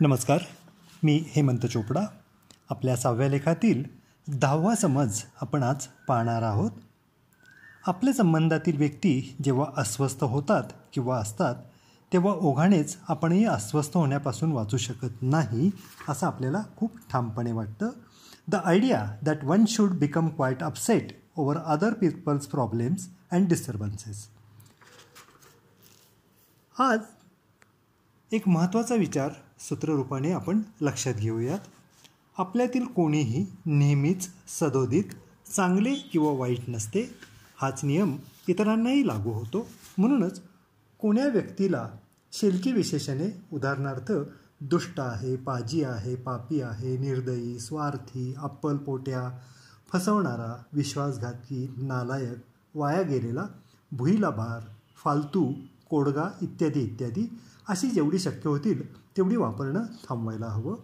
नमस्कार मी हेमंत चोपडा. आपल्या सहाव्या लेखातील दहावा समज आपण आज पाहणार आहोत. आपल्या संबंधातील व्यक्ती जेव्हा अस्वस्थ होतात किंवा असतात तेव्हा ओघानेच आपणही अस्वस्थ होण्यापासून वाचू शकत नाही असं आपल्याला खूप ठामपणे वाटतं. The idea that one should become quite upset over other people's problems and disturbances आज एक महत्त्वाचा विचार सूत्ररूपाने आपण लक्षात घेऊयात. आपल्यातील कोणीही नेहमीच सदोदित चांगले किंवा वाईट नसते हाच नियम इतरांनाही लागू होतो. म्हणूनच कोण्या व्यक्तीला शेलकी विशेषणे उदाहरणार्थ दुष्ट आहे पाजी आहे पापी आहे निर्दयी स्वार्थी अप्पलपोट्या फसवणारा विश्वासघातकी नालायक वाया गेलेला भुईला भार फालतू कोडगा इत्यादी इत्यादी अशी जेवढी शक्य होतील तेवढी वापरणं थांबवायला हवं.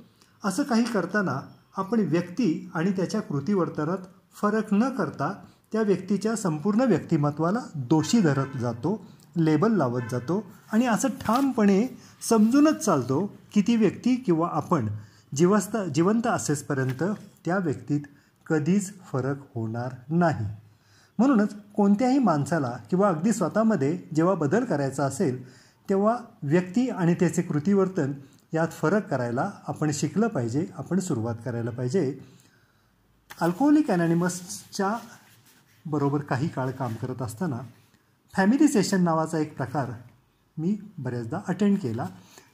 असं काही करताना आपण व्यक्ती आणि त्याच्या कृतीवर्तनात फरक न करता त्या व्यक्तीच्या संपूर्ण व्यक्तिमत्वाला दोषी धरत जातो लेबल लावत जातो आणि असं ठामपणे समजूनच चालतो की ती व्यक्ती किंवा आपण जिवस्त जिवंत असेसपर्यंत त्या व्यक्तीत कधीच फरक होणार नाही. म्हणूनच कोणत्याही माणसाला किंवा अगदी स्वतःमध्ये जेव्हा बदल करायचा असेल तेव्हा व्यक्ती आणि त्याचे कृतीवर्तन यात फरक करायला आपण शिकलं पाहिजे आपण सुरुवात करायला पाहिजे. अल्कोहोलिक अनॅनिमसच्या बरोबर काही काळ काम करत असताना फॅमिली सेशन नावाचा एक प्रकार मी बऱ्याचदा अटेंड केला.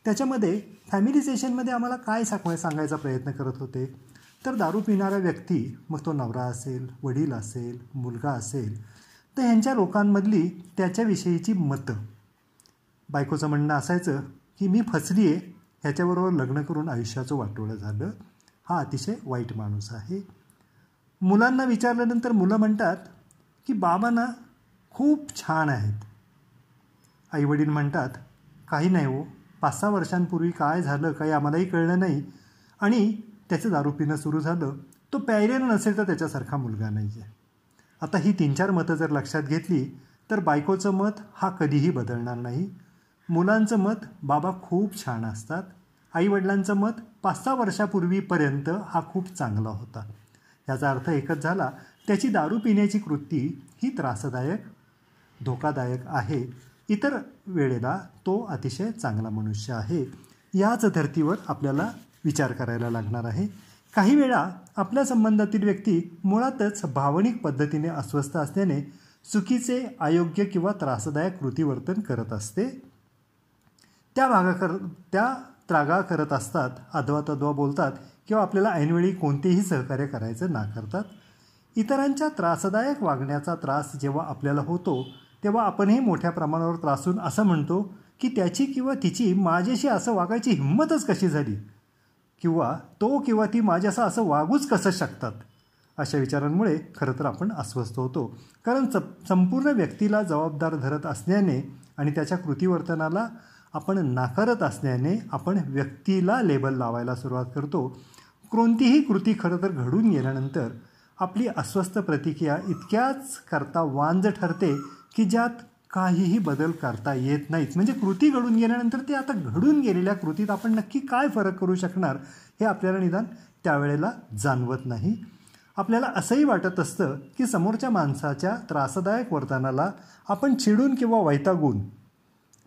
त्याच्यामध्ये फॅमिली सेशनमध्ये आम्हाला काय साखवाय सांगायचा प्रयत्न करत होते? तर दारू पिणारा व्यक्ती मग तो नवरा असेल वडील असेल मुलगा असेल तर ह्यांच्या लोकांमधली त्याच्याविषयीची मतं. बायकोचं म्हणणं असायचं की मी फसली आहे ह्याच्याबरोबर लग्न करून आयुष्याचं वाटोळं झालं. हा अतिशय वाईट माणूस आहे. मुलांना विचारल्यानंतर मुलं म्हणतात की बाबा ना खूप छान आहेत. आईवडील म्हणतात काही नाही हो. पाच सहा वर्षांपूर्वी काय झालं काही आम्हालाही कळलं नाही. आणि त्याचं दारू पिणं सुरू झालं. तो प्यायलेला नसेल तर त्याच्यासारखा मुलगा नाही आहे आता ही तीन चार मतं जर लक्षात घेतली तर बायकोचं मत हा कधीही बदलणार नाही. मुलांचं मत बाबा खूप छान असतात. आईवडिलांचं मत पाच सहा वर्षापूर्वीपर्यंत हा खूप चांगला होता. याचा अर्थ एकच झाला त्याची दारू पिण्याची कृती ही त्रासदायक धोकादायक आहे. इतर वेळेला तो अतिशय चांगला मनुष्य आहे. याच धर्तीवर आपल्याला विचार करायला लागणार आहे. काही वेळा आपल्या संबंधातील व्यक्ती मुळातच भावनिक पद्धतीने अस्वस्थ असल्याने चुकीचे अयोग्य किंवा त्रासदायक कृतीवर्तन करत असते. त्या भागा कर त्या त्रागा करत असतात अधवा तद्वा बोलतात किंवा आपल्याला ऐनवेळी कोणतेही सहकार्य करायचं नाकारतात इतरांच्या त्रासदायक वागण्याचा त्रास जेव्हा आपल्याला होतो तेव्हा आपणही मोठ्या प्रमाणावर त्रासून असं म्हणतो की त्याची किंवा तिची माझ्याशी असं वागायची हिंमतच कशी झाली? किंवा तो किंवा ती माझ्यासं असं वागूच कसं शकतात? अशा विचारांमुळे खरं तर आपण अस्वस्थ होतो. कारण च संपूर्ण व्यक्तीला जबाबदार धरत असल्याने आणि त्याच्या कृतीवर्तनाला आपण नाकारत असल्याने आपण व्यक्तीला लेबल लावायला सुरुवात करतो. कोणतीही कृती खरं तर घडून गेल्यानंतर आपली अस्वस्थ प्रतिक्रिया इतक्याच करता वांज ठरते की ज्यात काहीही बदल करता येत नाहीत. म्हणजे कृती घडून गेल्यानंतर ते आता घडून गेलेल्या कृतीत आपण नक्की काय फरक करू शकणार हे आपल्याला निदान त्यावेळेला जाणवत नाही. आपल्याला असंही वाटत असतं की समोरच्या माणसाच्या त्रासदायक वर्तनाला आपण चिडून किंवा वैतागून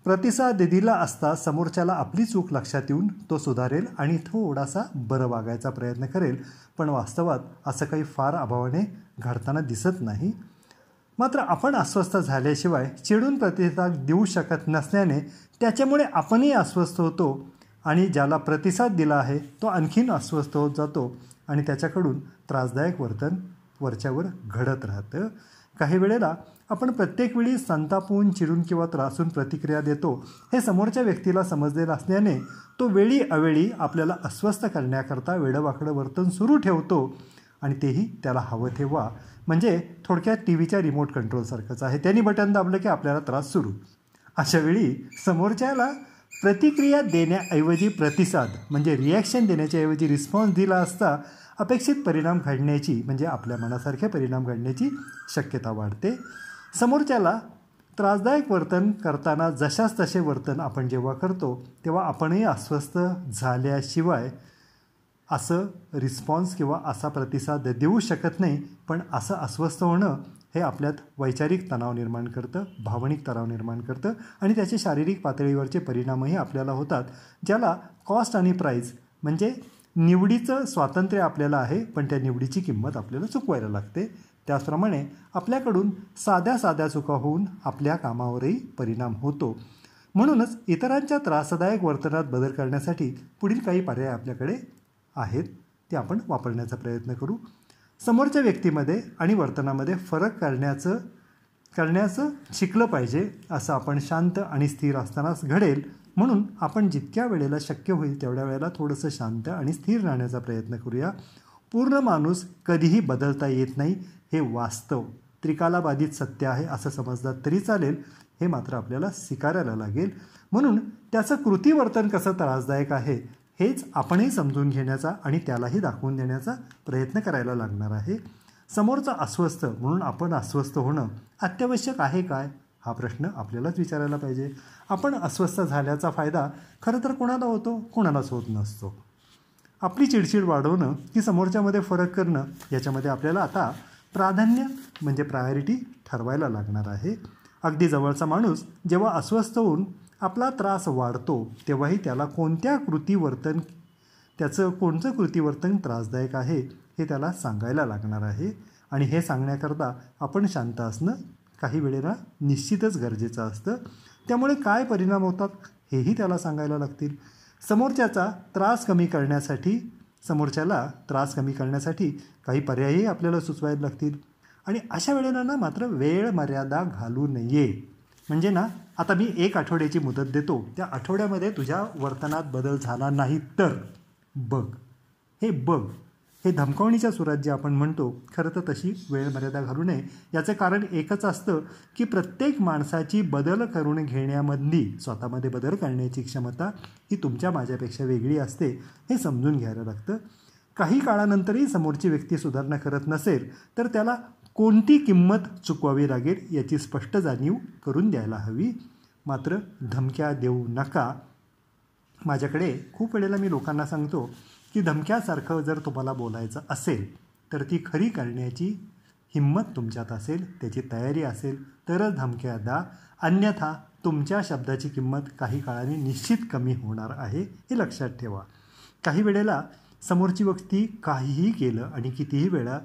प्रतिसाद दिला असता समोरच्याला आपली चूक लक्षात येऊन तो सुधारेल आणि थोडासा बरं वागायचा प्रयत्न करेल. पण वास्तवात असं काही फार अभावाने घडताना दिसत नाही. मात्र आपण अस्वस्थ झाल्याशिवाय चिडून प्रतिसाद देऊ शकत नसल्याने त्याच्यामुळे आपणही अस्वस्थ होतो आणि ज्याला प्रतिसाद दिला आहे तो आणखीन अस्वस्थ होत जातो आणि त्याच्याकडून त्रासदायक वर्तन वरच्यावर घडत राहतं. काही वेळेला आपण प्रत्येक वेळी संतापून चिरून किंवा त्रासून प्रतिक्रिया देतो हे समोरच्या व्यक्तीला समजलेलं असल्याने तो वेळी अवेळी आपल्याला अस्वस्थ करण्याकरता वेडंवाकडं वर्तन सुरू ठेवतो आणि तेही त्याला हवं तेव्हा. म्हणजे थोडक्यात टी व्हीच्या रिमोट कंट्रोलसारखंच आहे. त्यांनी बटन दाबलं की आपल्याला त्रास सुरू. अशावेळी समोरच्याला प्रतिक्रिया देण्याऐवजी प्रतिसाद म्हणजे रिॲक्शन देण्याच्याऐवजी रिस्पॉन्स दिला असता अपेक्षित परिणाम घडण्याची म्हणजे आपल्या मनासारखे परिणाम घडण्याची शक्यता वाढते. समोरच्याला त्रासदायक वर्तन करताना जशाच तसे वर्तन आपण जेव्हा करतो तेव्हा आपणही अस्वस्थ झाल्याशिवाय असं रिस्पॉन्स किंवा असा प्रतिसाद देऊ शकत नाही. पण असं अस्वस्थ होणं हे आपल्यात वैचारिक तणाव निर्माण करतं भावनिक तणाव निर्माण करतं आणि त्याचे शारीरिक पातळीवरचे परिणामही आपल्याला होतात ज्याला कॉस्ट आणि प्राईज म्हणजे निवडीचं स्वातंत्र्य आपल्याला आहे पण त्या निवडीची किंमत आपल्याला चुकवायला लागते. त्याचप्रमाणे आपल्याकडून साध्या साध्या चुका होऊन आपल्या कामावरही परिणाम होतो. म्हणूनच इतरांच्या त्रासदायक वर्तनात बदल करण्यासाठी पुढील काही पर्याय आपल्याकडे आहेत ते आपण वापरण्याचा प्रयत्न करू. समोरच्या व्यक्तीमध्ये आणि वर्तनामध्ये फरक करण्याचं करण्याचं शिकलं पाहिजे असं आपण शांत आणि स्थिर असतानाच घडेल. म्हणून आपण जितक्या वेळेला शक्य होईल तेवढ्या वेळेला थोडंसं शांत आणि स्थिर राहण्याचा प्रयत्न करूया. पूर्ण माणूस कधीही बदलता येत नाही हे वास्तव. त्रिकालाबाधित सत्य आहे असं समजलं तरी चालेल. हे मात्र आपल्याला स्वीकारायला लागेल. म्हणून त्याचं कृतीवर्तन कसं त्रासदायक आहे? हेच आपणही समजून घेण्याचा आणि त्यालाही दाखवून देण्याचा प्रयत्न करायला लागणार आहे. समोरचा अस्वस्थ म्हणून आपण अस्वस्थ होणं अत्यावश्यक आहे काय? हा प्रश्न आपल्यालाच विचारायला पाहिजे. आपण अस्वस्थ झाल्याचा फायदा खरं तर कोणाला होतो? कोणालाच होत नसतो. आपली चिडचिड वाढवणं की समोरच्यामध्ये फरक करणं याच्यामध्ये आपल्याला आता प्राधान्य म्हणजे प्रायोरिटी ठरवायला लागणार आहे. अगदी जवळचा माणूस जेव्हा अस्वस्थ होऊन आपला त्रास वाढतो तेव्हाही त्याला कोणत्या कृतीवर्तन त्याचं कोणतं कृतीवर्तन त्रासदायक आहे हे त्याला सांगायला लागणार आहे. आणि हे सांगण्याकरता आपण शांत असणं काही वेळेला निश्चितच गरजेचं असतं. त्यामुळे काय परिणाम होतात हेही त्याला सांगायला लागतील. समोरच्याचा त्रास कमी करण्यासाठी समोरच्याला त्रास कमी करण्यासाठी काही पर्यायही आपल्याला सुचवायला लागतील. आणि अशा वेळेला ना मात्र वेळ मर्यादा घालू नये. म्हणजे ना आता मी एक आठवड्याची मुदत देतो. त्या आठवड्यामध्ये तुझ्या वर्तनात बदल झाला नाही तर. बघ. हे बघ. हे धमकावणीच्या सुरात जे आपण म्हणतो खरं तर तशी वेळ मर्यादा घालू नये. याचं कारण एकच असतं की प्रत्येक माणसाची बदल करून घेण्यामधली स्वतःमध्ये बदल करण्याची क्षमता ही तुमच्या माझ्यापेक्षा वेगळी असते हे समजून घ्यायला लागतं. काही काळानंतरही समोरची व्यक्ती सुधारणा करत नसेल तर त्याला कोणती किंमत चुकवावी लागेल याची स्पष्ट जाणीव करून द्यायला हवी. मात्र धमक्या देऊ नका. माझ्याकडे खूप वेळेला मी लोकांना सांगतो की धमक्यासारखं जर तुम्हाला बोलायचं असेल तर ती खरी करण्याची हिंमत तुमच्यात असेल त्याची तयारी असेल तरच धमक्या द्या. अन्यथा तुमच्या शब्दाची किंमत काही काळाने निश्चित कमी होणार आहे हे लक्षात ठेवा. काही वेळेला समोरची व्यक्ती काहीही केलं आणि कितीही वेळा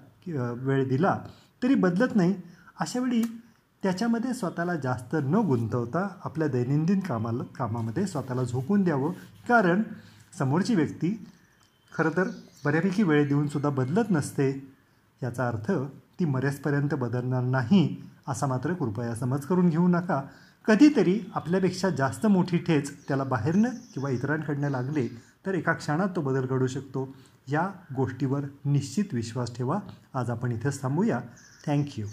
वेळ दिला तरी बदलत नाही. अशावेळी त्याच्यामध्ये स्वतःला जास्त न गुंतवता आपल्या दैनंदिन कामाला कामामध्ये स्वतःला झोकून द्यावं. कारण समोरची व्यक्ती खरं तर बऱ्यापैकी वेळ देऊनसुद्धा बदलत नसते. याचा अर्थ ती मर्यासपर्यंत बदलणार नाही असा मात्र कृपया समज करून घेऊ नका. कधीतरी आपल्यापेक्षा जास्त मोठी ठेच त्याला बाहेरनं किंवा इतरांकडनं लागले तर एका क्षणात तो बदल घडू शकतो. या गोष्टीवर निश्चित विश्वास ठेवा. आज आपण इथेच थांबूया. Thank you.